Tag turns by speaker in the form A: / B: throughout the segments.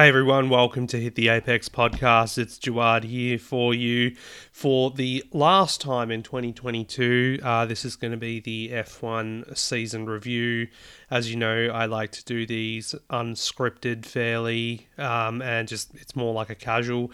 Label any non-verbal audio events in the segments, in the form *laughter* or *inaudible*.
A: Hey everyone, welcome to Hit the Apex podcast. It's Jawad here for you for the last time in 2022. Uh, this is going to be the F1 season review. As you know, I like to do these unscripted fairly um, and just it's more like a casual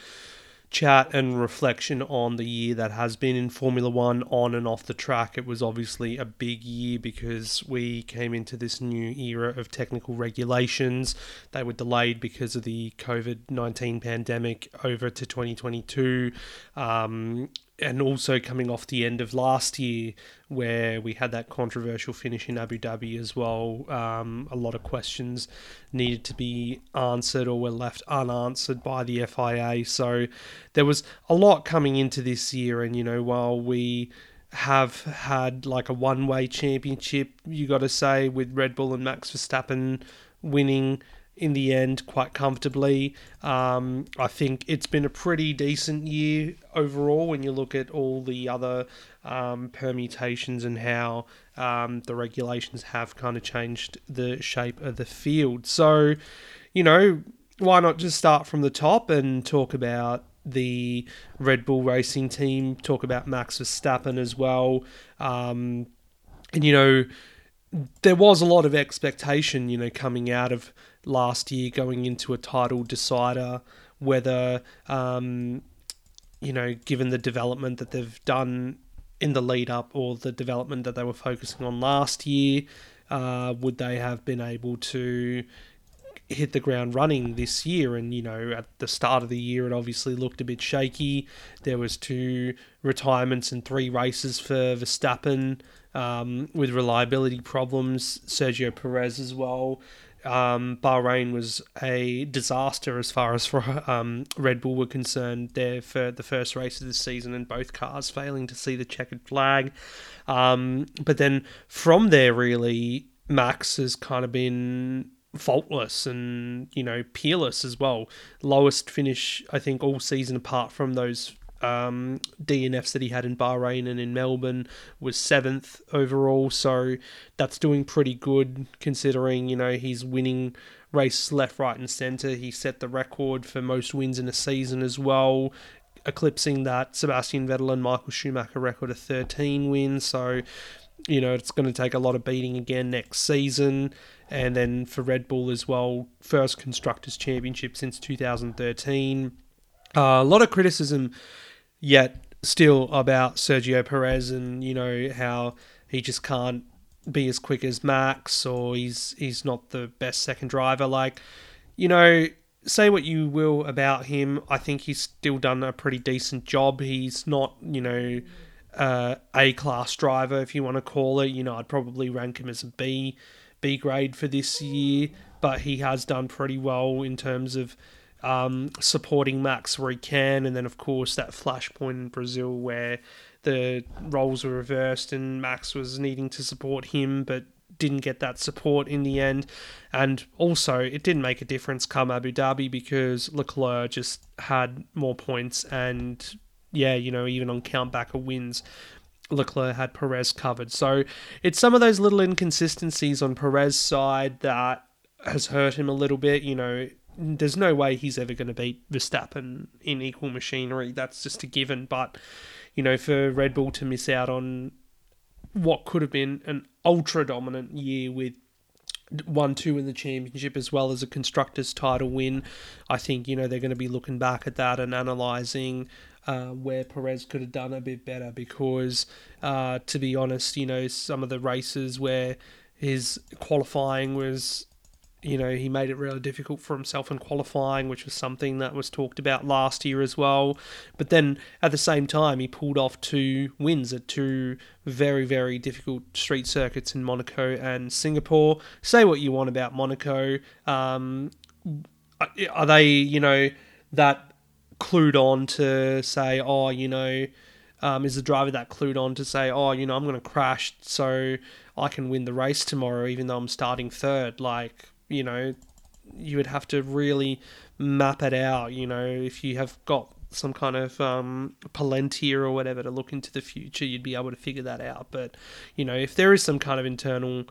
A: chat and reflection on the year that has been in Formula One on and off the track. It was obviously a big year because we came into this new era of technical regulations. They were delayed because of the COVID 19 pandemic over to 2022. Um, and also coming off the end of last year where we had that controversial finish in Abu Dhabi as well. Um, a lot of questions needed to be answered or were left unanswered by the FIA. So there was a lot coming into this year, and you know, while we have had like a one way championship, you got to say, with Red Bull and Max Verstappen winning in the end quite comfortably. Um, I think it's been a pretty decent year overall when you look at all the other um, permutations and how um, the regulations have kind of changed the shape of the field. So, you know, why not just start from the top and talk about the Red Bull racing team, talk about Max Verstappen as well. Um, and, you know, there was a lot of expectation, you know, coming out of last year going into a title decider, whether, um, you know, given the development that they've done in the lead up or the development that they were focusing on last year, uh, would they have been able to hit the ground running this year? And you know at the start of the year it obviously looked a bit shaky. There was two retirements and three races for Verstappen um, with reliability problems. Sergio Perez as well um, Bahrain was a disaster as far as for um, Red Bull were concerned. There for the first race of the season, and both cars failing to see the checkered flag. Um, but then from there, really, Max has kind of been faultless and you know peerless as well. Lowest finish I think all season apart from those um, DNFs that he had in Bahrain and in Melbourne was seventh overall. So that's doing pretty good considering, you know, he's winning races left, right, and centre. He set the record for most wins in a season as well, eclipsing that Sebastian Vettel and Michael Schumacher record of 13 wins. So, you know, it's going to take a lot of beating again next season. And then for Red Bull as well, first Constructors' Championship since 2013. Uh, a lot of criticism yet still about Sergio Perez and you know how he just can't be as quick as Max or he's he's not the best second driver. Like you know say what you will about him I think he's still done a pretty decent job. He's not you know uh, a class driver if you want to call it. You know I'd probably rank him as a B B grade for this year but he has done pretty well in terms of um, supporting Max where he can, and then of course that flashpoint in Brazil where the roles were reversed and Max was needing to support him, but didn't get that support in the end. And also, it didn't make a difference come Abu Dhabi because Leclerc just had more points. And yeah, you know, even on countback of wins, Leclerc had Perez covered. So it's some of those little inconsistencies on Perez's side that has hurt him a little bit. You know, there's no way he's ever going to beat Verstappen in equal machinery. That's just a given. But you know, for Red Bull to miss out on what could have been an ultra dominant year with one two in the championship as well as a constructors title win i think you know they're going to be looking back at that and analyzing uh, where Perez could have done a bit better because uh, to be honest you know some of the races where his qualifying was you know, he made it really difficult for himself in qualifying, which was something that was talked about last year as well. But then at the same time, he pulled off two wins at two very, very difficult street circuits in Monaco and Singapore. Say what you want about Monaco. Um, are they, you know, that clued on to say, oh, you know, um, is the driver that clued on to say, oh, you know, I'm going to crash so I can win the race tomorrow, even though I'm starting third? Like, you know, you would have to really map it out. You know, if you have got some kind of um, Palantir or whatever to look into the future, you'd be able to figure that out. But you know, if there is some kind of internal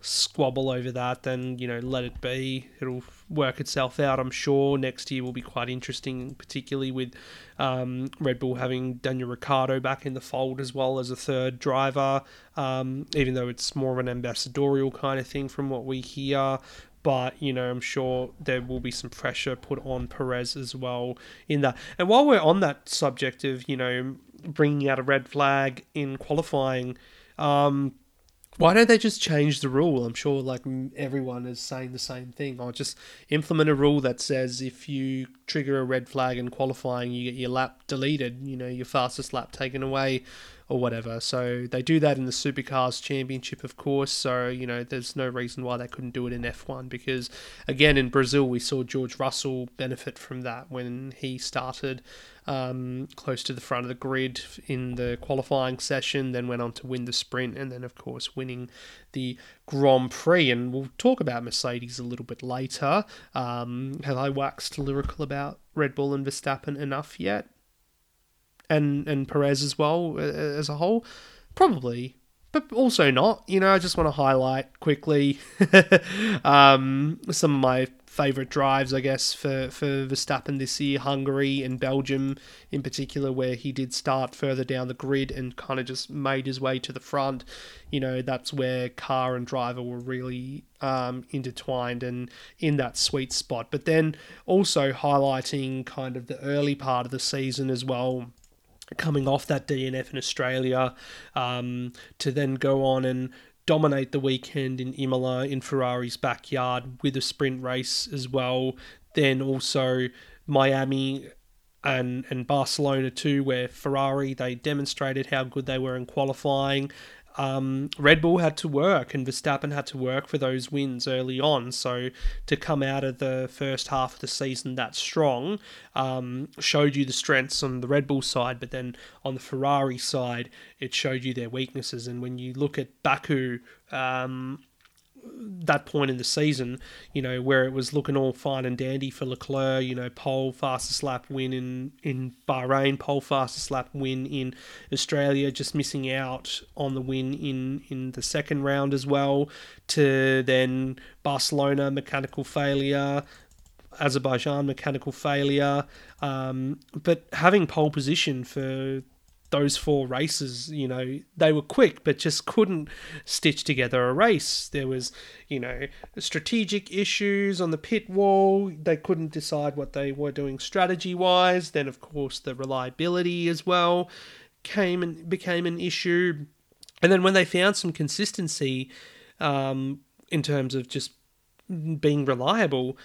A: squabble over that, then you know let it be. It'll work itself out. I'm sure next year will be quite interesting, particularly with um, Red Bull having Daniel Ricciardo back in the fold as well as a third driver. Um, even though it's more of an ambassadorial kind of thing from what we hear. But you know, I'm sure there will be some pressure put on Perez as well in that. And while we're on that subject of you know bringing out a red flag in qualifying. Um, why don't they just change the rule? I'm sure like everyone is saying the same thing. Or just implement a rule that says if you trigger a red flag in qualifying, you get your lap deleted. You know, your fastest lap taken away or whatever. So they do that in the Supercars Championship, of course. So, you know, there's no reason why they couldn't do it in F1 because, again, in Brazil, we saw George Russell benefit from that when he started um, close to the front of the grid in the qualifying session, then went on to win the sprint, and then, of course, winning the Grand Prix. And we'll talk about Mercedes a little bit later. Um, have I waxed lyrical about Red Bull and Verstappen enough yet? and and Perez as well uh, as a whole? Probably, but also not. You know, I just want to highlight quickly *laughs* um, some of my favourite drives, I guess, for, for Verstappen this year. Hungary and Belgium, in particular, where he did start further down the grid and kind of just made his way to the front. You know, that's where car and driver were really um, intertwined and in that sweet spot. But then also highlighting kind of the early part of the season as well coming off that DNF in Australia um, to then go on and dominate the weekend in Imola in Ferrari's backyard with a sprint race as well. Then also Miami and and Barcelona too, where Ferrari they demonstrated how good they were in qualifying um, Red Bull had to work and Verstappen had to work for those wins early on. So to come out of the first half of the season that strong um, showed you the strengths on the Red Bull side, but then on the Ferrari side, it showed you their weaknesses. And when you look at Baku, um, that point in the season, you know, where it was looking all fine and dandy for Leclerc, you know, pole fastest lap win in, in Bahrain, pole fastest lap win in Australia, just missing out on the win in, in the second round as well, to then Barcelona, mechanical failure, Azerbaijan, mechanical failure, um, but having pole position for those four races, you know, they were quick, but just couldn't stitch together a race. There was, you know, strategic issues on the pit wall. They couldn't decide what they were doing strategy wise. Then, of course, the reliability as well came and became an issue. And then when they found some consistency um, in terms of just being reliable,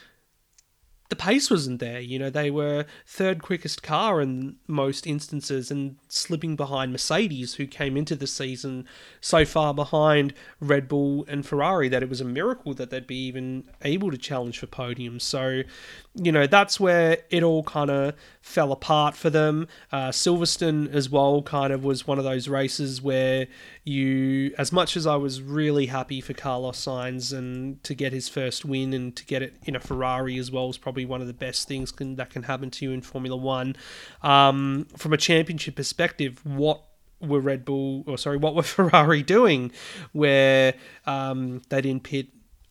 A: the pace wasn't there. You know, they were third quickest car in most instances and slipping behind Mercedes, who came into the season so far behind Red Bull and Ferrari that it was a miracle that they'd be even able to challenge for podiums. So, you know, that's where it all kind of fell apart for them. Uh, Silverstone as well kind of was one of those races where you, as much as I was really happy for Carlos Sainz and to get his first win and to get it in a Ferrari as well was probably one of the best things can, that can happen to you in Formula One. Um, from a championship perspective, what were Red Bull, or sorry, what were *laughs* Ferrari doing where um, they didn't pit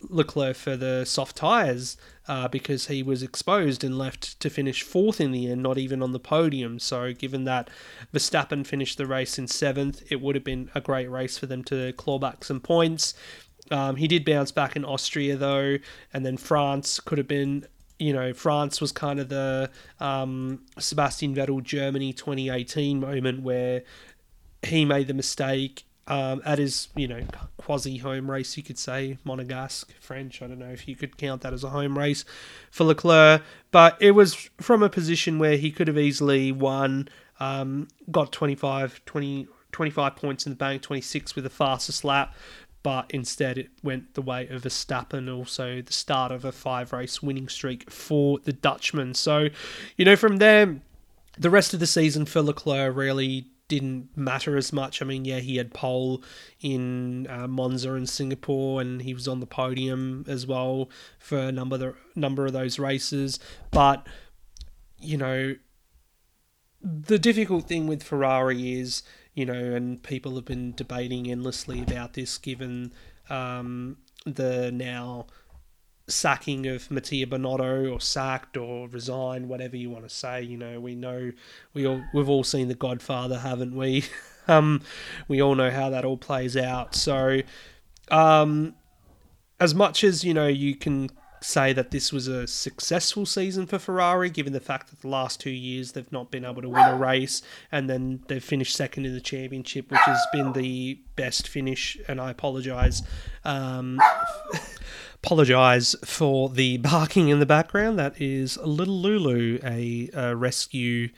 A: Leclerc for the soft tyres uh, because he was exposed and left to finish fourth in the end, not even on the podium. So, given that Verstappen finished the race in seventh, it would have been a great race for them to claw back some points. Um, he did bounce back in Austria though, and then France could have been you know, France was kind of the um, Sebastian Vettel Germany 2018 moment where he made the mistake um, at his, you know, quasi home race, you could say, Monegasque, French. I don't know if you could count that as a home race for Leclerc, but it was from a position where he could have easily won, um, got 25, 20, 25 points in the bank, 26 with the fastest lap but instead it went the way of Verstappen, also the start of a five race winning streak for the Dutchman. So, you know, from there, the rest of the season for Leclerc really didn't matter as much. I mean, yeah, he had pole in uh, Monza and Singapore, and he was on the podium as well for a number of the, number of those races. But you know, the difficult thing with Ferrari is you know, and people have been debating endlessly about this given um, the now sacking of Mattia Binotto or sacked or resigned, whatever you want to say. You know, we know we all we've all seen The Godfather, haven't we? *laughs* um, we all know how that all plays out. So, um, as much as you know, you can say that this was a successful season for Ferrari, given the fact that the last two years they've not been able to win a race, and then they've finished second in the championship, which has been the best finish. And I apologise. Um, *laughs* apologise for the barking in the background. That is a little Lulu, a, a rescue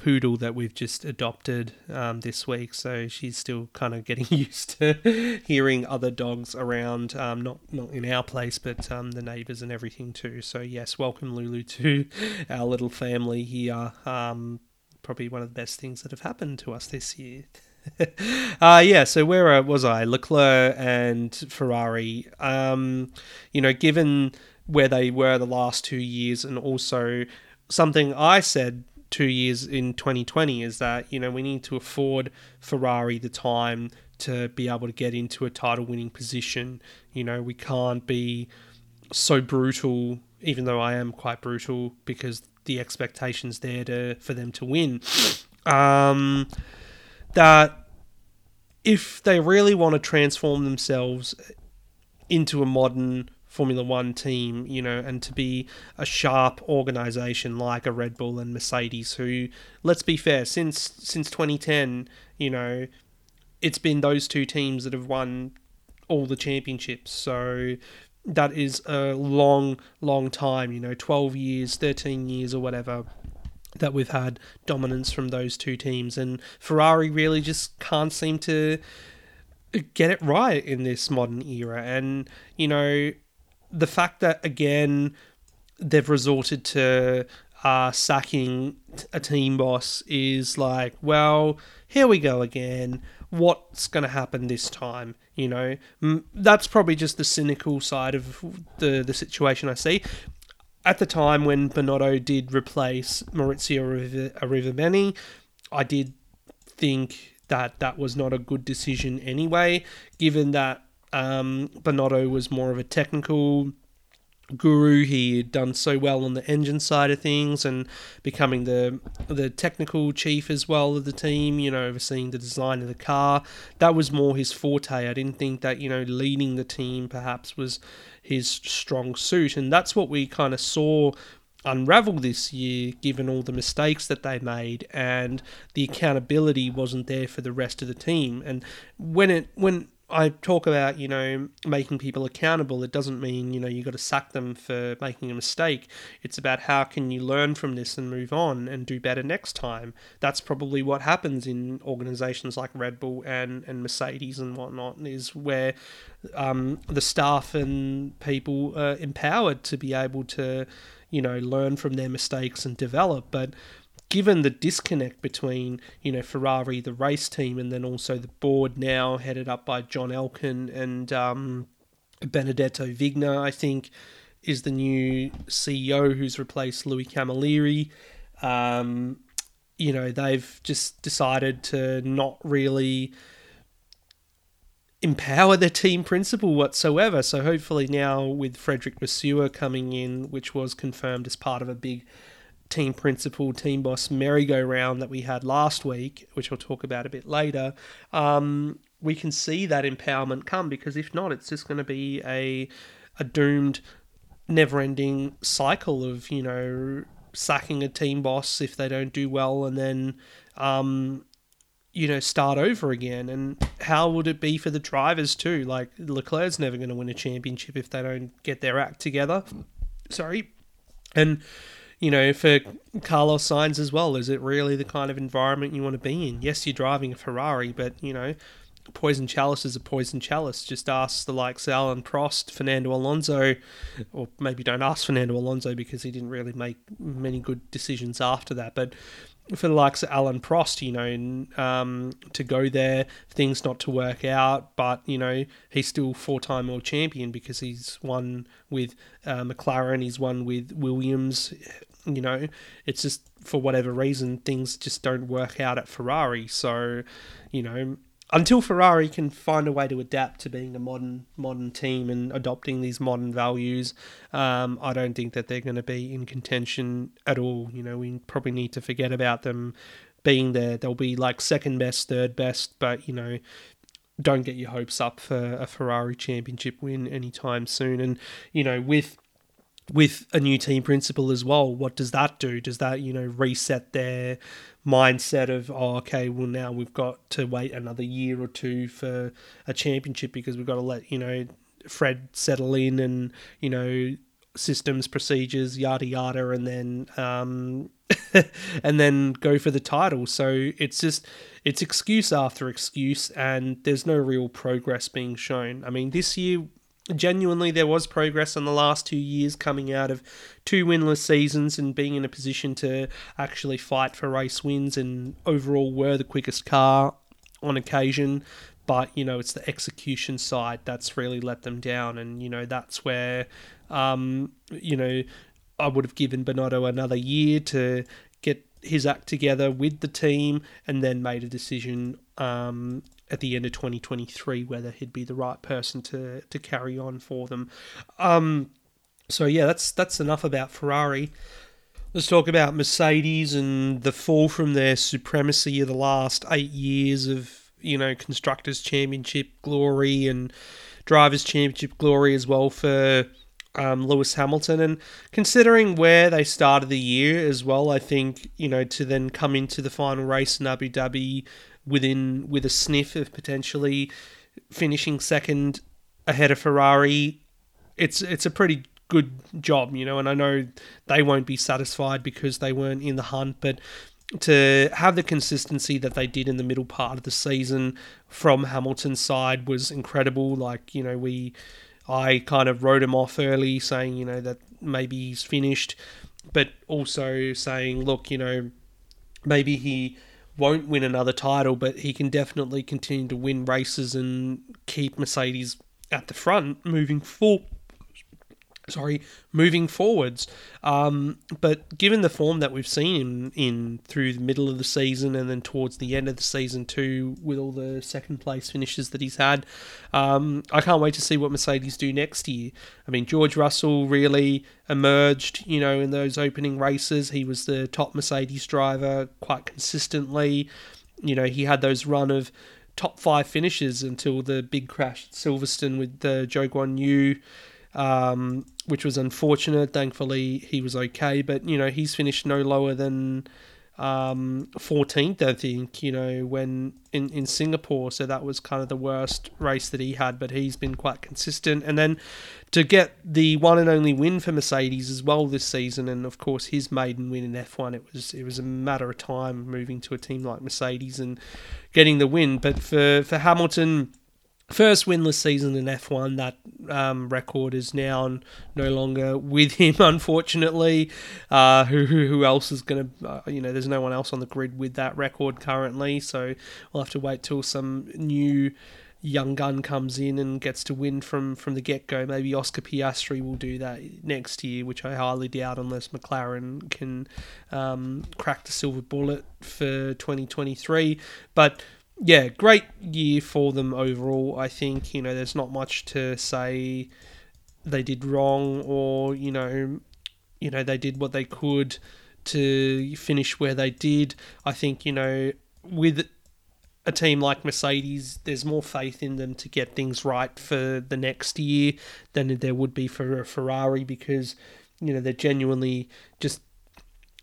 A: poodle that we've just adopted um, this week. So she's still kind of getting *laughs* used to hearing other dogs around, um, not not in our place, but um, the neighbours and everything too. So yes, welcome Lulu *laughs* to our little family here. Um, probably one of the best things that have happened to us this year. *laughs* uh, yeah, so where uh, was I? Leclerc and Ferrari. Um, you know, given where they were the last two years, and also something I said two years in 2020 is that, you know, we need to afford Ferrari the time to be able to get into a title winning position. You know, we can't be so brutal, even though I am quite brutal because the expectations there to for them to win. Um, that if they really want to transform themselves into a modern Formula One team, you know, and to be a sharp organization like a Red Bull and Mercedes, who, let's be fair, since since 2010, you know, it's been those two teams that have won all the championships. So that is a long, long time, you know, 12 years, 13 years, or whatever that we've had dominance from those two teams. And Ferrari really just can't seem to get it right in this modern era. And, you know, the fact that again they've resorted to uh, sacking a team boss is like, well, here we go again. What's going to happen this time? You know, that's probably just the cynical side of the the situation I see. At the time when Binotto did replace Maurizio Arrivabene, I did think that that was not a good decision anyway, given that um, Binotto was more of a technical guru. He had done so well on the engine side of things and becoming the the technical chief as well of the team. You know, overseeing the design of the car. That was more his forte. I didn't think that you know leading the team perhaps was his strong suit, and that's what we kind of saw unravel this year given all the mistakes that they made and the accountability wasn't there for the rest of the team and when it when I talk about, you know, making people accountable. It doesn't mean, you know, you got to sack them for making a mistake. It's about how can you learn from this and move on and do better next time. That's probably what happens in organizations like Red Bull and, and Mercedes and whatnot, is where um, the staff and people are empowered to be able to, you know, learn from their mistakes and develop. But given the disconnect between you know Ferrari, the race team, and then also the board now headed up by John Elkann and um, Benedetto Vigna, I think is the new CEO who's replaced Louis Camilleri. Um, you know they've just decided to not really empower their team principal whatsoever. So hopefully now with Frederick Vasseur coming in, which was confirmed as part of a big team principal, team boss merry-go-round that we had last week, which I'll talk about a bit later, um, we can see that empowerment come because if not, it's just going to be a a doomed, never-ending cycle of you know sacking a team boss if they don't do well, and then um, you know start over again. And how would it be for the drivers too? Like Leclerc's never going to win a championship if they don't get their act together. Sorry, and you know, for Carlos Sainz as well, is it really the kind of environment you want to be in? Yes, you're driving a Ferrari, but you know, poison chalice is a poison chalice. Just ask the likes of Alain Prost, Fernando Alonso, or maybe don't ask Fernando Alonso because he didn't really make many good decisions after that. But for the likes of Alain Prost, you know, um, to go there, things not to work out, but you know, he's still four-time world champion because he's won with uh, McLaren, he's won with Williams, you know, it's just for whatever reason things just don't work out at Ferrari. So, you know, until Ferrari can find a way to adapt to being a modern modern team and adopting these modern values, um, I don't think that they're going to be in contention at all. You know, we probably need to forget about them being there. They'll be like second best, third best, but you know, don't get your hopes up for a Ferrari championship win anytime soon. And you know, with with a new team principal as well, what does that do? Does that you know reset their mindset of oh okay, well now we've got to wait another year or two for a championship because we've got to let you know Fred settle in and you know systems procedures yada yada and then um *laughs* and then go for the title so it's just it's excuse after excuse and there's no real progress being shown i mean this year genuinely there was progress in the last two years coming out of two winless seasons and being in a position to actually fight for race wins and overall were the quickest car on occasion. But you know it's the execution side that's really let them down. And you know that's where um, you know I would have given Binotto another year to get his act together with the team and then made a decision um, at the end of 2023 whether he'd be the right person to to carry on for them. Um, so yeah, that's that's enough about Ferrari. Let's talk about Mercedes and the fall from their supremacy of the last eight years of you know constructors championship glory and drivers championship glory as well for um, Lewis Hamilton. And considering where they started the year as well, I think you know to then come into the final race in Abu Dhabi within with a sniff of potentially finishing second ahead of Ferrari. It's it's a pretty good job, you know, and I know they won't be satisfied because they weren't in the hunt, but to have the consistency that they did in the middle part of the season from Hamilton's side was incredible. Like, you know, we I kind of wrote him off early saying, you know, that maybe he's finished, but also saying, look, you know, maybe he won't win another title, but he can definitely continue to win races and keep Mercedes at the front moving forward sorry, moving forwards. Um, but given the form that we've seen in, in through the middle of the season and then towards the end of the season too, with all the second place finishes that he's had, um, I can't wait to see what Mercedes do next year. I mean, George Russell really emerged, you know, in those opening races. He was the top Mercedes driver quite consistently. You know, he had those run of top five finishes until the big crash at Silverstone with the Zhou Guanyu um, which was unfortunate. Thankfully, he was okay, but you know he's finished no lower than um, 14th, I think. You know when in in Singapore, so that was kind of the worst race that he had. But he's been quite consistent, and then to get the one and only win for Mercedes as well this season, and of course his maiden win in F1, it was it was a matter of time moving to a team like Mercedes and getting the win. But for for Hamilton first winless season in F1. That um, record is now no longer with him, *laughs* unfortunately. Uh, who, who else is going to, uh, you know, there's no one else on the grid with that record currently. So we'll have to wait till some new young gun comes in and gets to win from, from the get go. Maybe Oscar Piastri will do that next year, which I highly doubt unless McLaren can um, crack the silver bullet for 2023. But yeah, great year for them overall. I think you know there's not much to say they did wrong or you know you know they did what they could to finish where they did. I think you know with a team like Mercedes, there's more faith in them to get things right for the next year than there would be for a Ferrari because you know they're genuinely just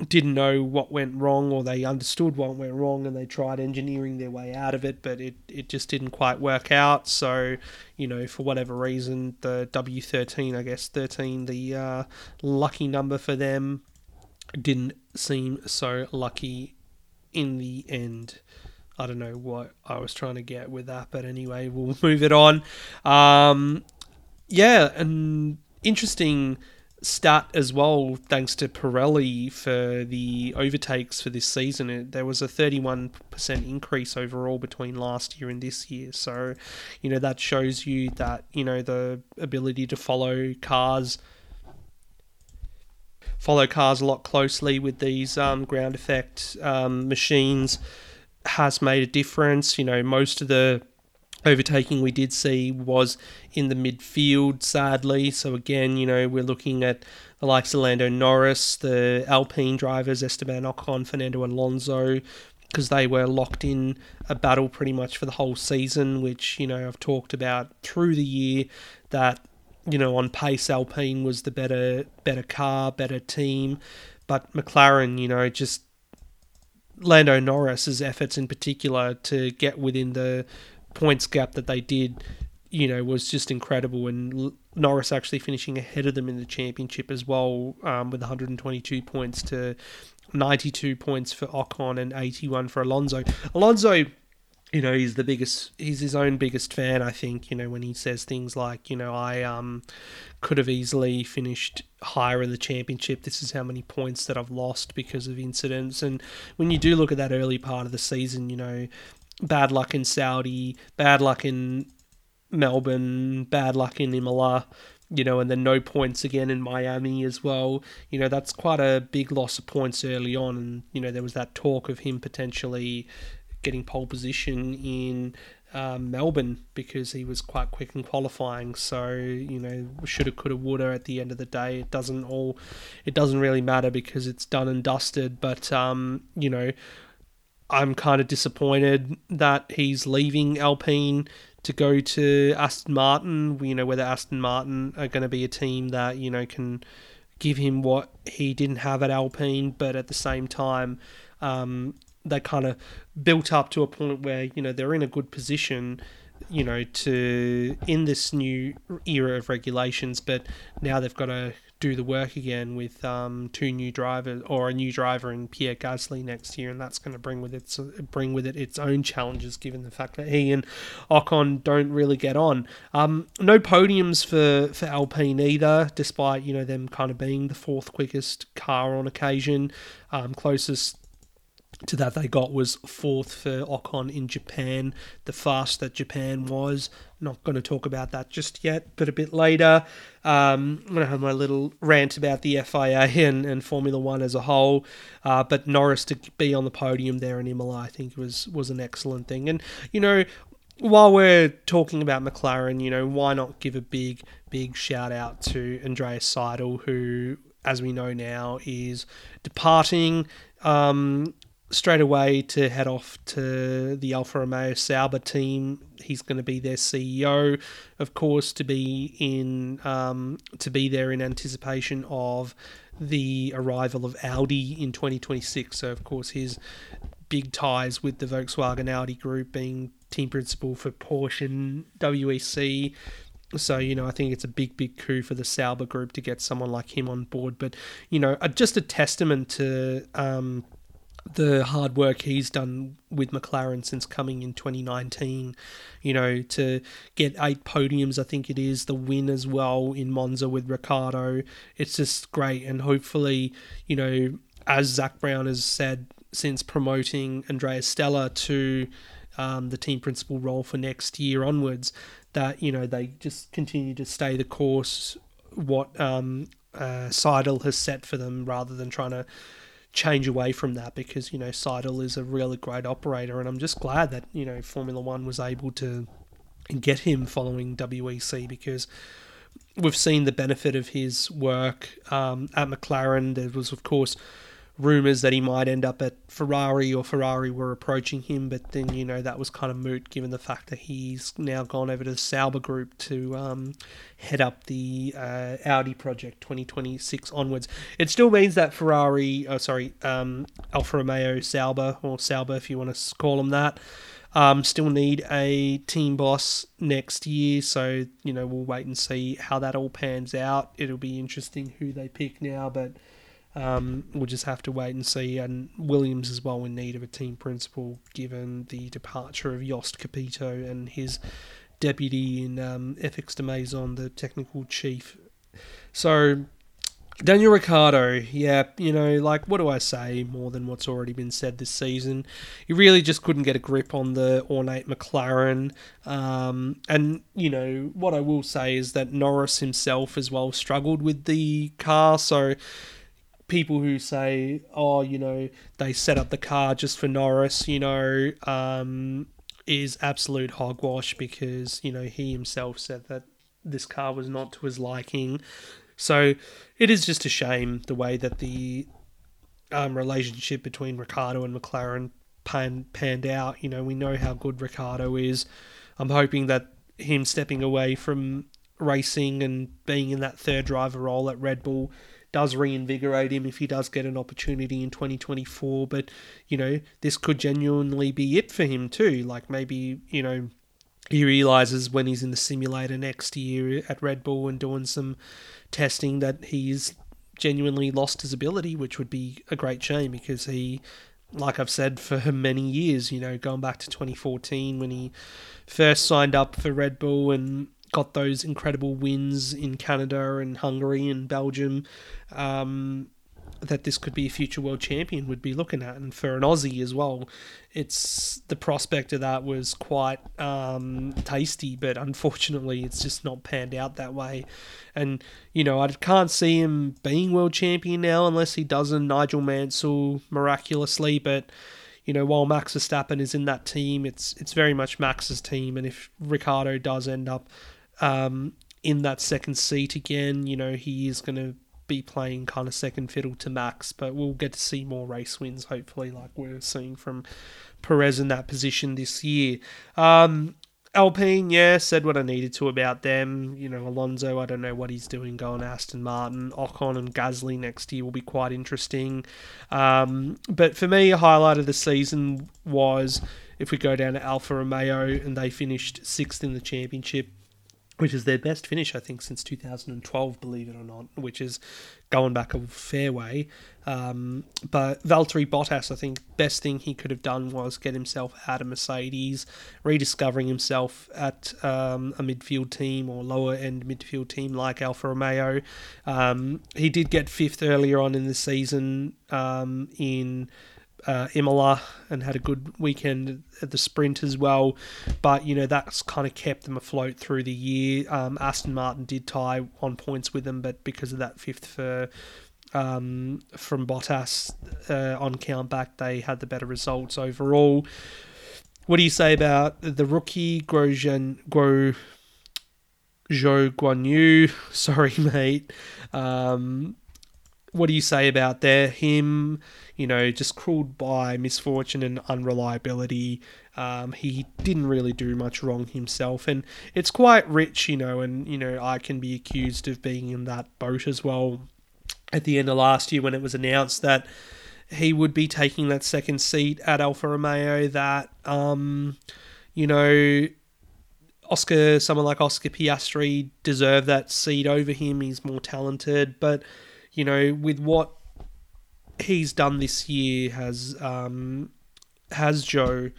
A: didn't know what went wrong or they understood what went wrong and they tried engineering their way out of it but it, it just didn't quite work out. So you know for whatever reason the w13 i guess 13 the uh, lucky number for them didn't seem so lucky in the end. I don't know what i was trying to get with that but anyway we'll *laughs* move it on. Um, yeah and interesting stat as well, thanks to Pirelli for the overtakes for this season. It, there was a 31% increase overall between last year and this year. So, you know, that shows you that, you know, the ability to follow cars follow cars a lot closely with these um, ground effect um, machines has made a difference. You know, most of the overtaking we did see was in the midfield, sadly. So again, you know, we're looking at the likes of Lando Norris, the Alpine drivers, Esteban Ocon, Fernando Alonso, because they were locked in a battle pretty much for the whole season, which, you know, I've talked about through the year that, you know, on pace Alpine was the better better car, better team. But McLaren, you know, just Lando Norris's efforts in particular to get within the points gap that they did, you know, was just incredible. And Norris actually finishing ahead of them in the championship as well, um, with 122 points to 92 points for Ocon and 81 for Alonso. Alonso you know he's the biggest he's his own biggest fan i think you know when he says things like you know i um could have easily finished higher in the championship this is how many points that i've lost because of incidents and when you do look at that early part of the season you know bad luck in saudi bad luck in melbourne bad luck in imola you know, and then no points again in Miami as well. You know, that's quite a big loss of points early on. And, you know, there was that talk of him potentially getting pole position in um, Melbourne because he was quite quick in qualifying. So you know, shoulda, coulda, woulda. At the end of the day, it doesn't all, it doesn't really matter because it's done and dusted. But um, you know, I'm kind of disappointed that he's leaving Alpine to go to Aston Martin. You know, whether Aston Martin are going to be a team that you know can give him what he didn't have at Alpine, but at the same time, um, they kind of built up to a point where you know they're in a good position you know to in this new era of regulations but now they've got to do the work again with um, two new drivers or a new driver in Pierre Gasly next year, and that's going to bring with it bring with it its own challenges, given the fact that he and Ocon don't really get on. Um, no podiums for for Alpine either, despite you know them kind of being the fourth quickest car on occasion. Um, closest to that they got was fourth for Ocon in Japan, the fast that Japan was. Not going to talk about that just yet, but a bit later. Um, I'm going to have my little rant about the FIA *laughs* and, and Formula One as a whole. Uh, but Norris to be on the podium there in Imola, I think was was an excellent thing. And you know, while we're talking about McLaren, you know, why not give a big, big shout out to Andreas Seidl, who, as we know now, is departing. Um, straight away to head off to the Alfa Romeo Sauber team. He's going to be their CEO, of course, to be in um, to be there in anticipation of the arrival of Audi in 2026. So, of course, his big ties with the Volkswagen Audi group being team principal for Porsche and WEC. So, you know, I think it's a big, big coup for the Sauber group to get someone like him on board. But, you know, just a testament to um, the hard work he's done with McLaren since coming in 2019. You know, to get eight podiums, I think it is, the win as well in Monza with Ricciardo. It's just great. And hopefully, you know, as Zak Brown has said since promoting Andrea Stella to um, the team principal role for next year onwards, that, you know, they just continue to stay the course what um, uh, Seidl has set for them rather than trying to change away from that because you know Seidl is a really great operator, and I'm just glad that you know Formula One was able to get him following WEC because we've seen the benefit of his work um, at McLaren. There was, of course, rumours that he might end up at Ferrari or Ferrari were approaching him, but then, you know, that was kind of moot given the fact that he's now gone over to the Sauber Group to um, head up the uh, Audi project 2026 onwards. It still means that Ferrari, oh, sorry, um, Alfa Romeo Sauber, or Sauber if you want to call them that, um, still need a team boss next year, so you know we'll wait and see how that all pans out. It'll be interesting who they pick now, but um, we'll just have to wait and see. And Williams as well in need of a team principal, given the departure of Jost Capito and his deputy in um, FX Demaison, the technical chief. So Daniel Ricciardo, yeah, you know, like what do I say more than what's already been said this season? He really just couldn't get a grip on the ornate McLaren. Um, and, you know, what I will say is that Norris himself as well struggled with the car. So people who say, oh, you know, they set up the car just for Norris, you know, um, is absolute hogwash because, you know, he himself said that this car was not to his liking. So it is just a shame the way that the um, relationship between Ricciardo and McLaren pan, panned out. You know, we know how good Ricciardo is. I'm hoping that him stepping away from racing and being in that third driver role at Red Bull does reinvigorate him if he does get an opportunity in 2024. But, you know, this could genuinely be it for him too. Like maybe, you know, he realizes when he's in the simulator next year at Red Bull and doing some testing that he's genuinely lost his ability, which would be a great shame because he, like I've said for *laughs* many years, you know, going back to 2014 when he first signed up for Red Bull and got those incredible wins in Canada and Hungary and Belgium. Um, that this could be a future world champion would be looking at, and for an Aussie as well, it's the prospect of that was quite um, tasty, but unfortunately, it's just not panned out that way. And you know, I can't see him being world champion now unless he does a Nigel Mansell miraculously. But you know, while Max Verstappen is in that team, it's it's very much Max's team, and if Ricciardo does end up um, in that second seat again, you know, he is going to be playing kind of second fiddle to Max, but we'll get to see more race wins, hopefully, like we're seeing from Perez in that position this year. Um, Alpine, yeah, said what I needed to about them. You know, Alonso, I don't know what he's doing going Aston Martin. Ocon and Gasly next year will be quite interesting. Um, but for me, a highlight of the season was if we go down to Alfa Romeo and they finished sixth in the championship which is their best finish, I think, since 2012, believe it or not, which is going back a fair way. Um, but Valtteri Bottas, I think, best thing he could have done was get himself out of Mercedes, rediscovering himself at um, a midfield team or lower end midfield team like Alfa Romeo. Um, he did get fifth earlier on in the season um, in uh, Imola and had a good weekend at the sprint as well. But, you know, that's kind of kept them afloat through the year. Um, Aston Martin did tie on points with them, but because of that fifth for. Um, from Bottas uh, on count back, they had the better results overall. What do you say about the rookie Grosjean, Gro, Zhou Guanyu? *laughs* Sorry, mate. Um, what do you say about there? Him, you know, just cruelled by misfortune and unreliability. Um, he didn't really do much wrong himself, and it's quite rich, you know. And you know, I can be accused of being in that boat as well. At the end of last year, when it was announced that he would be taking that second seat at Alfa Romeo, that um, you know. Oscar, someone like Oscar Piastri deserved that seat over him. He's more talented, but you know, with what he's done this year, has um, has Zhou.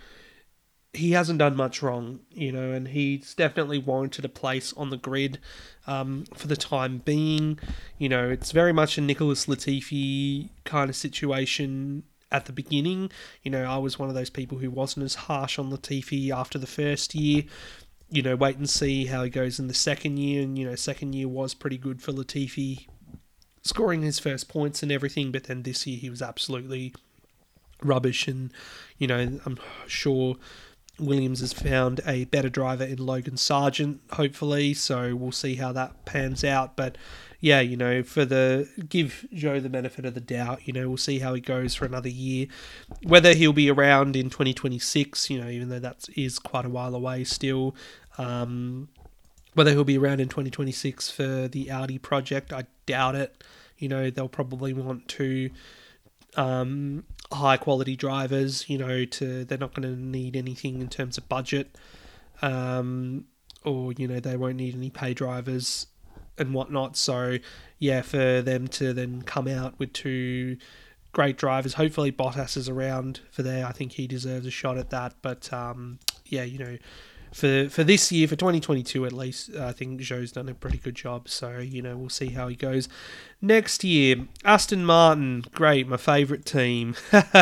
A: He hasn't done much wrong, you know, and he's definitely warranted a place on the grid um, for the time being. You know, it's very much a Nicholas Latifi kind of situation at the beginning. You know, I was one of those people who wasn't as harsh on Latifi after the first year. You know, wait and see how he goes in the second year. And, you know, second year was pretty good for Latifi scoring his first points and everything, but then this year he was absolutely rubbish. And, you know, I'm sure Williams has found a better driver in Logan Sargeant, hopefully. So we'll see how that pans out. But yeah, you know, for the give Zhou the benefit of the doubt, you know, we'll see how he goes for another year. Whether he'll be around in 2026, you know, even though that is quite a while away still. Um, whether he'll be around in 2026 for the Audi project, I doubt it. You know, they'll probably want to um, high quality drivers. You know, to they're not going to need anything in terms of budget, um, or you know, they won't need any pay drivers and whatnot. So, yeah, for them to then come out with two great drivers. Hopefully, Bottas is around for there. I think he deserves a shot at that. But um, yeah, you know, for for this year, for 2022 at least, I think Zhou's done a pretty good job. So you know we'll see how he goes next year. Aston Martin, great, my favourite team.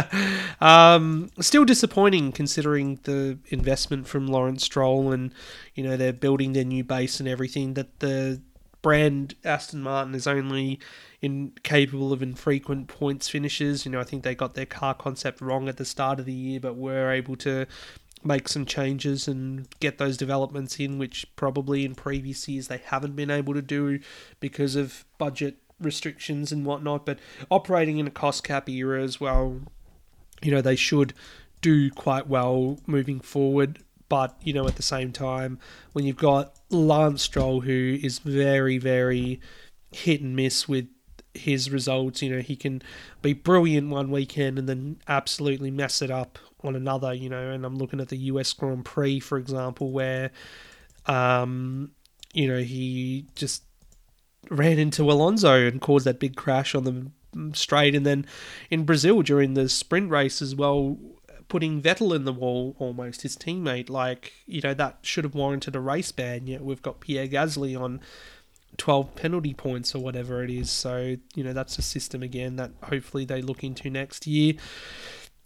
A: *laughs* um, still disappointing considering the investment from Lawrence Stroll and you know they're building their new base and everything. That the brand Aston Martin is only in capable of infrequent points finishes. You know, I think they got their car concept wrong at the start of the year, but were able to make some changes and get those developments in, which probably in previous years they haven't been able to do because of budget restrictions and whatnot. But operating in a cost cap era as well, you know, they should do quite well moving forward. But, you know, at the same time, when you've got Lance Stroll, who is very, very hit and miss with his results, you know, he can be brilliant one weekend and then absolutely mess it up on another, you know. And I'm looking at the US Grand Prix, for example, where, um, you know, he just ran into Alonso and caused that big crash on the straight. And then in Brazil during the sprint race as well, putting Vettel in the wall almost, his teammate. Like, you know, that should have warranted a race ban, yet we've got Pierre Gasly on 12 penalty points or whatever it is. So, you know, that's a system again that hopefully they look into next year.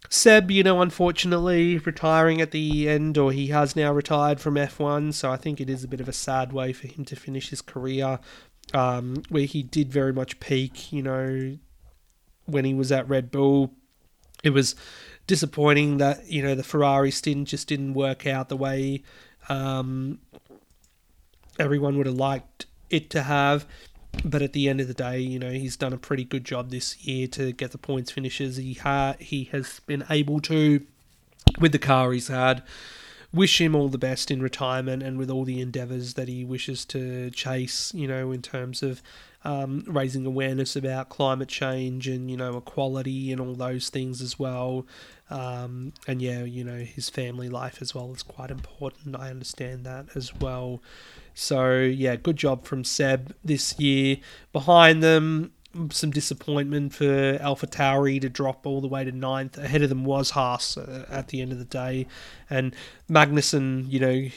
A: Seb, you know, unfortunately retiring at the end, or he has now retired from F1, so I think it is a bit of a sad way for him to finish his career, um, where he did very much peak, you know, when he was at Red Bull. It was disappointing that you know the Ferrari stint just didn't work out the way um, everyone would have liked it to have. But at the end of the day, you know he's done a pretty good job this year to get the points finishes. He ha- he has been able to with the car he's had. Wish him all the best in retirement and with all the endeavours that he wishes to chase. You know, in terms of um, raising awareness about climate change and you know equality and all those things as well. Um, and yeah, you know, his family life as well is quite important. I understand that as well. So yeah, good job from Seb this year. Behind them, some disappointment for Alpha Tauri to drop all the way to ninth. Ahead of them was Haas uh, at the end of the day, and Magnussen, you know,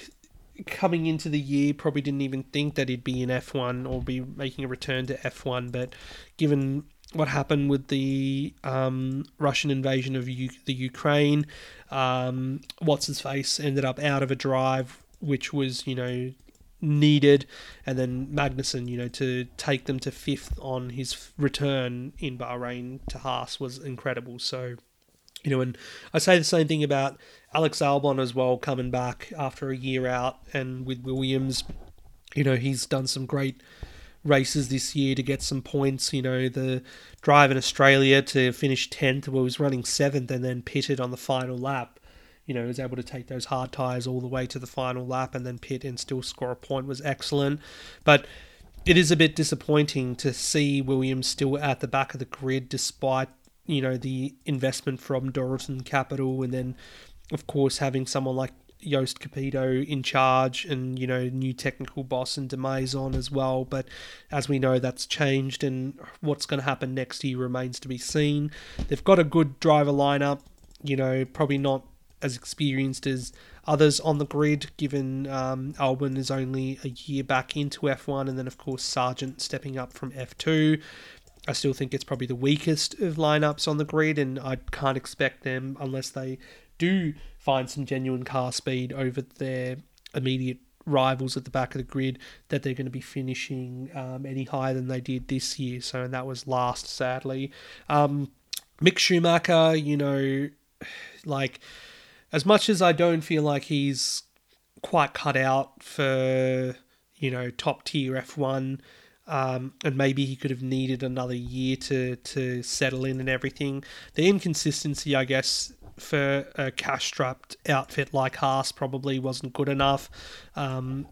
A: coming into the year probably didn't even think that he'd be in F1 or be making a return to F1, but given what happened with the um, Russian invasion of U- the Ukraine. Um, What's his face ended up out of a drive, which was you know needed, and then Magnussen, you know, to take them to fifth on his return in Bahrain to Haas was incredible. So, you know, and I say the same thing about Alex Albon as well, coming back after a year out, and with Williams, you know, he's done some great races this year to get some points. You know, the drive in Australia to finish 10th, where he was running 7th and then pitted on the final lap. You know, was able to take those hard tyres all the way to the final lap and then pit and still score a point was excellent. But it is a bit disappointing to see Williams still at the back of the grid despite, you know, the investment from Dorilton Capital and then, of course, having someone like Jost Capito in charge and, you know, new technical boss and Demaison as well. But as we know, that's changed and what's going to happen next year remains to be seen. They've got a good driver lineup, you know, probably not as experienced as others on the grid, given um, Albon is only a year back into F1, and then, of course, Sargeant stepping up from F2. I still think it's probably the weakest of lineups on the grid, and I can't expect them unless they do find some genuine car speed over their immediate rivals at the back of the grid that they're going to be finishing um, any higher than they did this year. So, and that was last, sadly. Um, Mick Schumacher, you know, *sighs* like, as much as I don't feel like he's quite cut out for, you know, top tier F1. Um, and maybe he could have needed another year to to settle in and everything. The inconsistency, I guess, for a cash strapped outfit like Haas probably wasn't good enough. Um,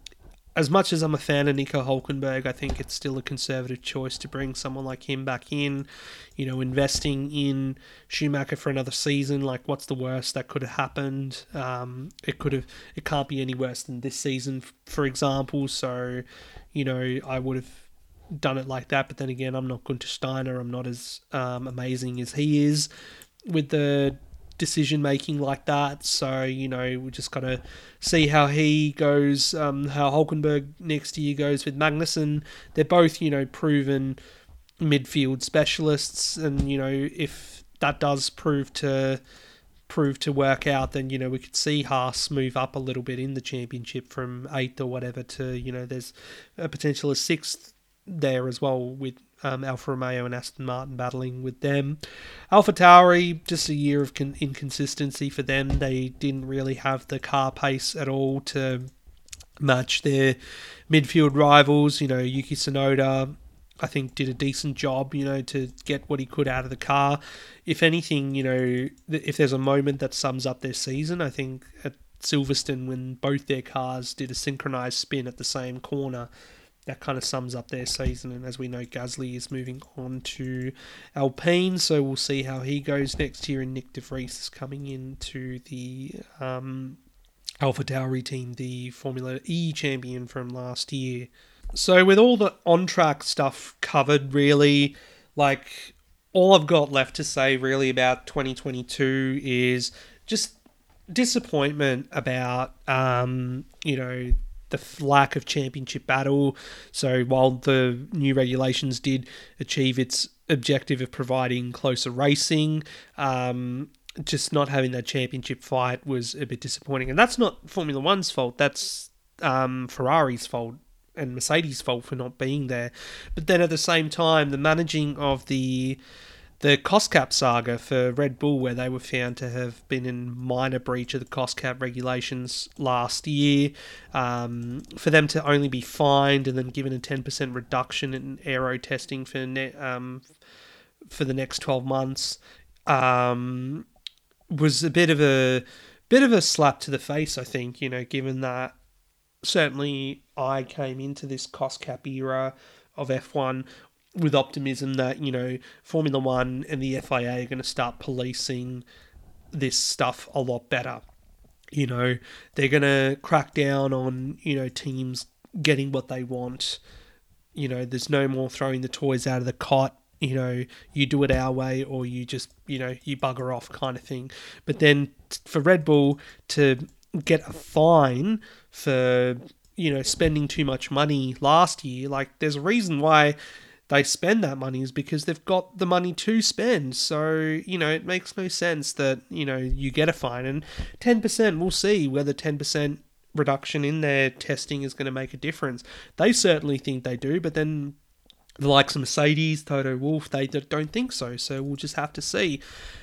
A: as much as I'm a fan of Nico Hulkenberg, I think it's still a conservative choice to bring someone like him back in. You know, investing in Schumacher for another season, like what's the worst that could have happened? Um, it could have, it can't be any worse than this season, for example. So, you know, I would have done it like that. But then again, I'm not Gunther Steiner. I'm not as um, amazing as he is with the decision making like that. So you know, we just gotta see how he goes, um, how Hulkenberg next year goes with Magnussen. They're both you know proven midfield specialists, and you know if that does prove to prove to work out, then you know we could see Haas move up a little bit in the championship from eighth or whatever to you know there's a potential of sixth there as well with um, Alfa Romeo and Aston Martin battling with them. Alpha Tauri, just a year of con- inconsistency for them. They didn't really have the car pace at all to match their midfield rivals. You know, Yuki Tsunoda, I think, did a decent job, you know, to get what he could out of the car. If anything, you know, if there's a moment that sums up their season, I think at Silverstone, when both their cars did a synchronized spin at the same corner, that kind of sums up their season. And as we know, Gasly is moving on to Alpine, so we'll see how he goes next year. And Nyck de Vries is coming into the um, Alpha Tauri team, the Formula E champion from last year. So, with all the on track stuff covered, really, like all I've got left to say really about 2022 is just disappointment about, um, you know, the lack of championship battle. So while the new regulations did achieve its objective of providing closer racing, um, just not having that championship fight was a bit disappointing. And that's not Formula One's fault. That's um, Ferrari's fault and Mercedes' fault for not being there. But then at the same time, the managing of the the cost cap saga for Red Bull, where they were found to have been in minor breach of the cost cap regulations last year, um, for them to only be fined and then given a 10% reduction in aero testing for ne- um, for the next 12 months um, was a bit of a bit of a slap to the face. I think you know, given that certainly I came into this cost cap era of F1 with optimism that you know Formula One and the FIA are going to start policing this stuff a lot better. You know, they're going to crack down on you know teams getting what they want. You know, there's no more throwing the toys out of the cot. You know, you do it our way, or you just you know you bugger off kind of thing. But then for Red Bull to get a fine for you know spending too much money last year, like there's a reason why they spend that money is because they've got the money to spend. So, you know, it makes no sense that, you know, you get a fine. And 10%, we'll see whether 10% reduction in their testing is going to make a difference. They certainly think they do, but then the likes of Mercedes, Toto Wolff, they don't think so. So we'll just have to see.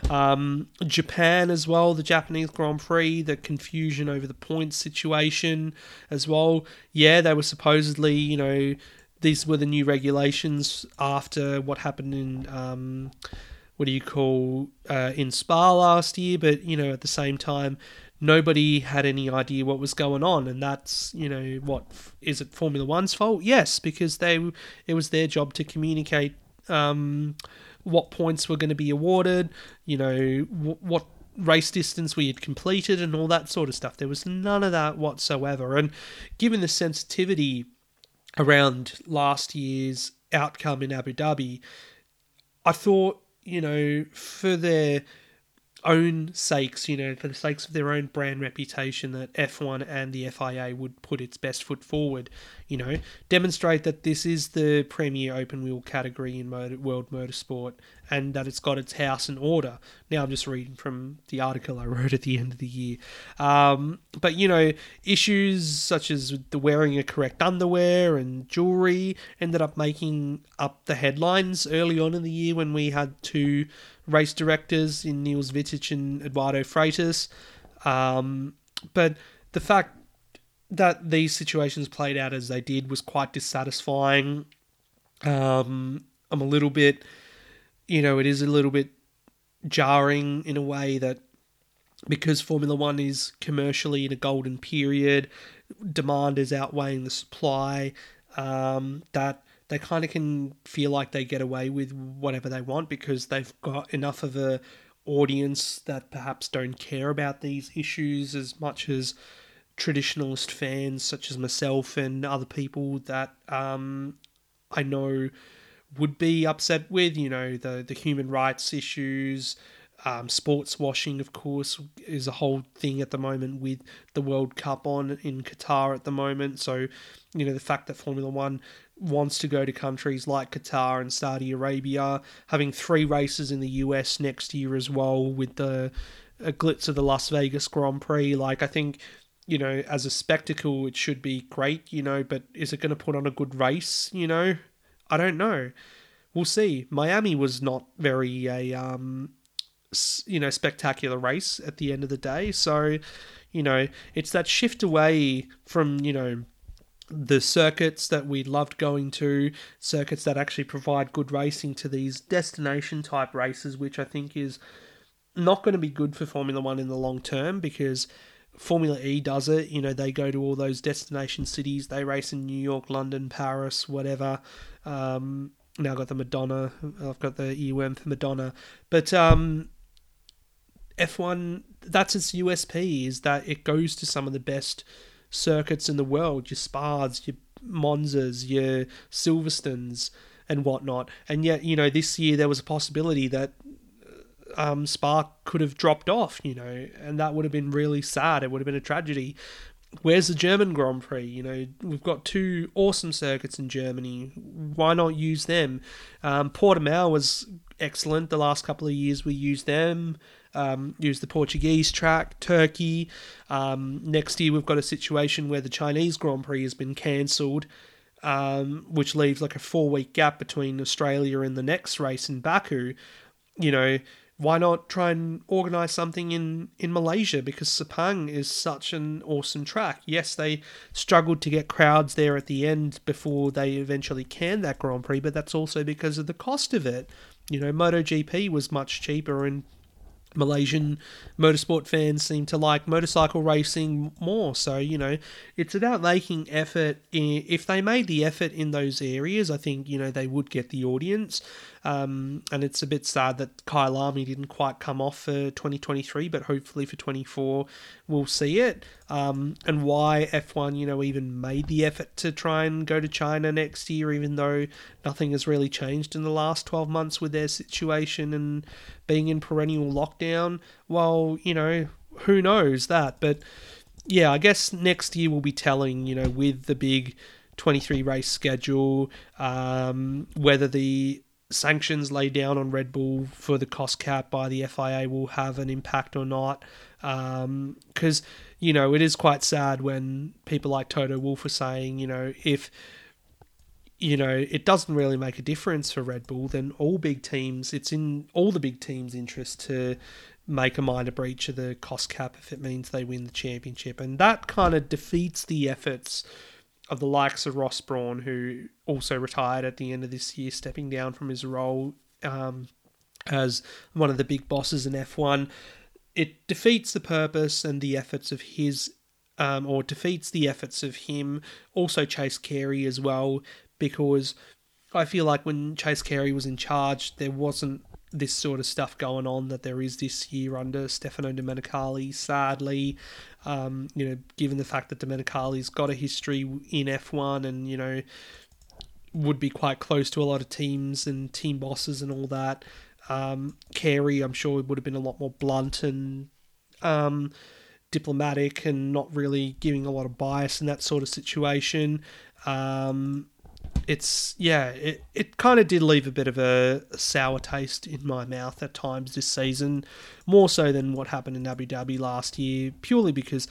A: Um, Japan as well, the Japanese Grand Prix, the confusion over the points situation as well. Yeah, they were supposedly, you know, these were the new regulations after what happened in um, what do you call uh, in Spa last year. But you know, at the same time, nobody had any idea what was going on, and that's you know what is it Formula One's fault? Yes, because they it was their job to communicate um, what points were going to be awarded. You know w- what race distance we had completed and all that sort of stuff. There was none of that whatsoever. And given the sensitivity around last year's outcome in Abu Dhabi, I thought, you know, for their own sakes, you know, for the sakes of their own brand reputation, that F1 and the FIA would put its best foot forward, you know, demonstrate that this is the premier open wheel category in motor, world motorsport and that it's got its house in order. Now I'm just reading from the article I wrote at the end of the year. Um, but, you know, issues such as the wearing a correct underwear and jewelry ended up making up the headlines early on in the year when we had two race directors in Niels Wittich and Eduardo Freitas. Um, but the fact that these situations played out as they did was quite dissatisfying. Um, I'm a little bit, you know, it is a little bit jarring in a way that because Formula One is commercially in a golden period, demand is outweighing the supply. Um, that they kind of can feel like they get away with whatever they want because they've got enough of a audience that perhaps don't care about these issues as much as traditionalist fans such as myself and other people that um, I know would be upset with you know the the human rights issues um, sports washing, of course, is a whole thing at the moment with the World Cup on in Qatar at the moment. So, you know, the fact that Formula One wants to go to countries like Qatar and Saudi Arabia, having three races in the US next year as well with the glitz of the Las Vegas Grand Prix. Like, I think, you know, as a spectacle, it should be great, you know, but is it going to put on a good race, you know? I don't know. we'll see. Miami was not very a um, you know spectacular race at the end of the day, so you know it's that shift away from you know the circuits that we loved going to, circuits that actually provide good racing to these destination type races, which I think is not going to be good for Formula One in the long term because Formula E does it. You know, they go to all those destination cities. They race in New York, London, Paris, whatever. Um, now I've got the Madonna. I've got the EUM for Madonna. But um, F1, that's its USP, is that it goes to some of the best circuits in the world. Your Spas, your Monzas, your Silverstones, and whatnot. And yet, you know, this year there was a possibility that um, Spa could have dropped off, you know, and that would have been really sad. It would have been a tragedy. Where's the German Grand Prix? You know, we've got two awesome circuits in Germany. Why not use them? Um, Portimao was excellent the last couple of years. We used them. Um, use the Portuguese track, Turkey. Um, next year, we've got a situation where the Chinese Grand Prix has been cancelled, um, which leaves like a four week gap between Australia and the next race in Baku. You know, why not try and organize something in in Malaysia because Sepang is such an awesome track. Yes, they struggled to get crowds there at the end before they eventually canned that Grand Prix, but that's also because of the cost of it. You know, MotoGP was much cheaper and Malaysian motorsport fans seem to like motorcycle racing more. So, you know, it's about making effort. In, if they made the effort in those areas, I think, you know, they would get the audience. Um, and it's a bit sad that Kyalami didn't quite come off for 2023, but hopefully for 24 we'll see it. Um, and why F1, you know, even made the effort to try and go to China next year, even though nothing has really changed in the last 12 months with their situation and being in perennial lockdown. Well, you know, who knows that? But yeah, I guess next year we'll be telling, you know, with the big 23 race schedule, um, whether the sanctions laid down on Red Bull for the cost cap by the FIA will have an impact or not. Because, um, you know, it is quite sad when people like Toto Wolff are saying, you know, if, you know, it doesn't really make a difference for Red Bull, then all big teams, it's in all the big teams' interest to make a minor breach of the cost cap if it means they win the championship. And that kind of defeats the efforts of the likes of Ross Brawn, who also retired at the end of this year, stepping down from his role um, as one of the big bosses in F1. It defeats the purpose and the efforts of his, um, or defeats the efforts of him. Also, Chase Carey as well, because I feel like when Chase Carey was in charge, there wasn't this sort of stuff going on that there is this year under Stefano Domenicali. Sadly, um, you know, given the fact that Domenicali's got a history in F1 and you know would be quite close to a lot of teams and team bosses and all that. Um, Carey, I'm sure, would have been a lot more blunt and um, diplomatic and not really giving a lot of bias in that sort of situation. Um, it's yeah, it, it kind of did leave a bit of a, sour taste in my mouth at times this season, more so than what happened in Abu Dhabi last year, purely because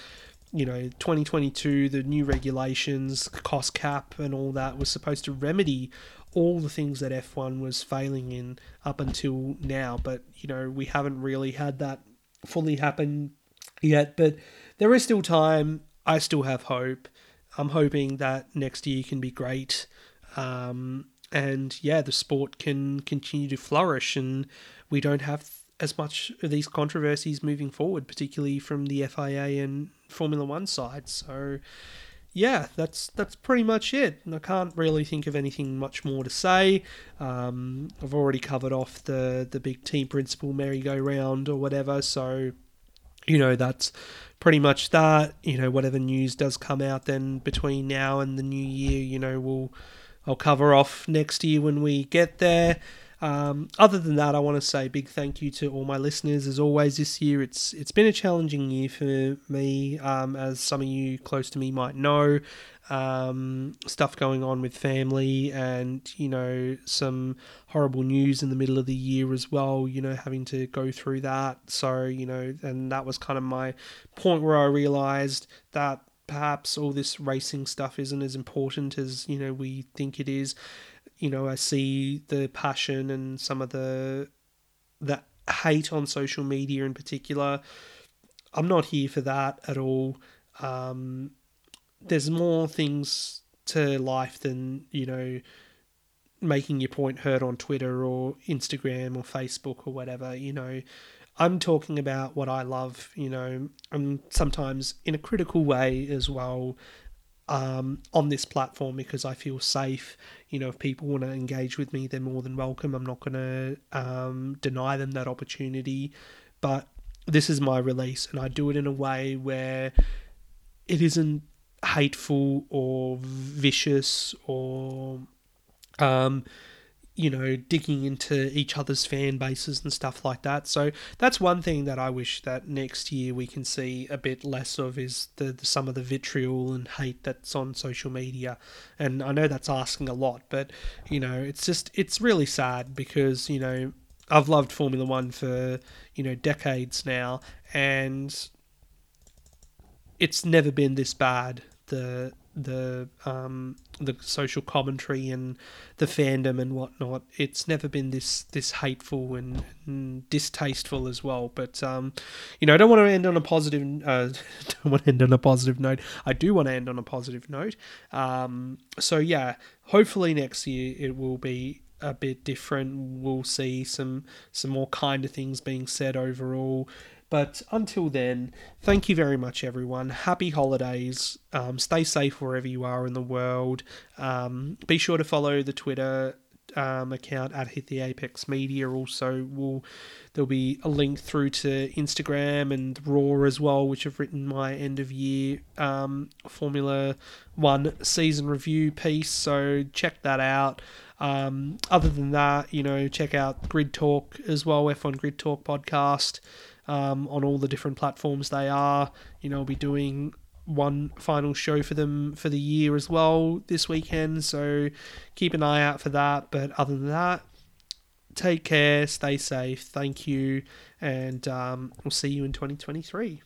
A: you know 2022 the new regulations, cost cap, and all that was supposed to remedy all the things that F1 was failing in up until now, but you know we haven't really had that fully happen yet, but there is still time. I still have hope. I'm hoping that next year can be great. Um, and yeah, the sport can continue to flourish, and we don't have as much of these controversies moving forward, particularly from the FIA and Formula One side. So, yeah, that's that's pretty much it. And I can't really think of anything much more to say. Um, I've already covered off the the big team principal merry-go-round or whatever. So, you know, that's pretty much that. You know, whatever news does come out, then between now and the new year, you know, we'll I'll cover off next year when we get there. Um, other than that, I want to say big thank you to all my listeners. As always, this year it's it's been a challenging year for me, um, as some of you close to me might know. Um, stuff going on with family, and you know some horrible news in the middle of the year as well. You know, having to go through that. So you know, and that was kind of my point where I realised that perhaps all this racing stuff isn't as important as you know we think it is you know, I see the passion and some of the the hate on social media in particular. I'm not here for that at all. Um, there's more things to life than you know making your point heard on Twitter or Instagram or Facebook or whatever. You know, I'm talking about what I love. You know, I'm sometimes in a critical way as well. Um, on this platform because I feel safe. You know, if people want to engage with me, they're more than welcome. I'm not going to um, deny them that opportunity, but this is my release, and I do it in a way where it isn't hateful or vicious or um, you know, digging into each other's fan bases and stuff like that. So that's one thing that I wish that next year we can see a bit less of is the, the, some of the vitriol and hate that's on social media. And I know that's asking a lot, but you know, it's just it's really sad because you know I've loved Formula One for you know decades now, and it's never been this bad. The the um, the social commentary and the fandom and whatnot. It's never been this this hateful and, and distasteful as well. But um, you know, I don't want to end on a positive. Uh, *laughs* don't want to end on a positive note. I do want to end on a positive note. Um, so yeah, hopefully next year it will be a bit different. We'll see some some more kind of things being said overall. But until then, thank you very much, everyone. Happy holidays. Um, stay safe wherever you are in the world. Um, be sure to follow the Twitter um, account at Hit the Apex Media. Also, will there'll be a link through to Instagram and Raw as well, which have written my end of year um, Formula One season review piece. So check that out. Um, other than that, you know, check out Grid Talk as well, F1 Grid Talk podcast um, on all the different platforms they are. You know, we'll be doing one final show for them for the year as well this weekend. So keep an eye out for that. But other than that, take care, stay safe. Thank you, and um, we'll see you in 2023.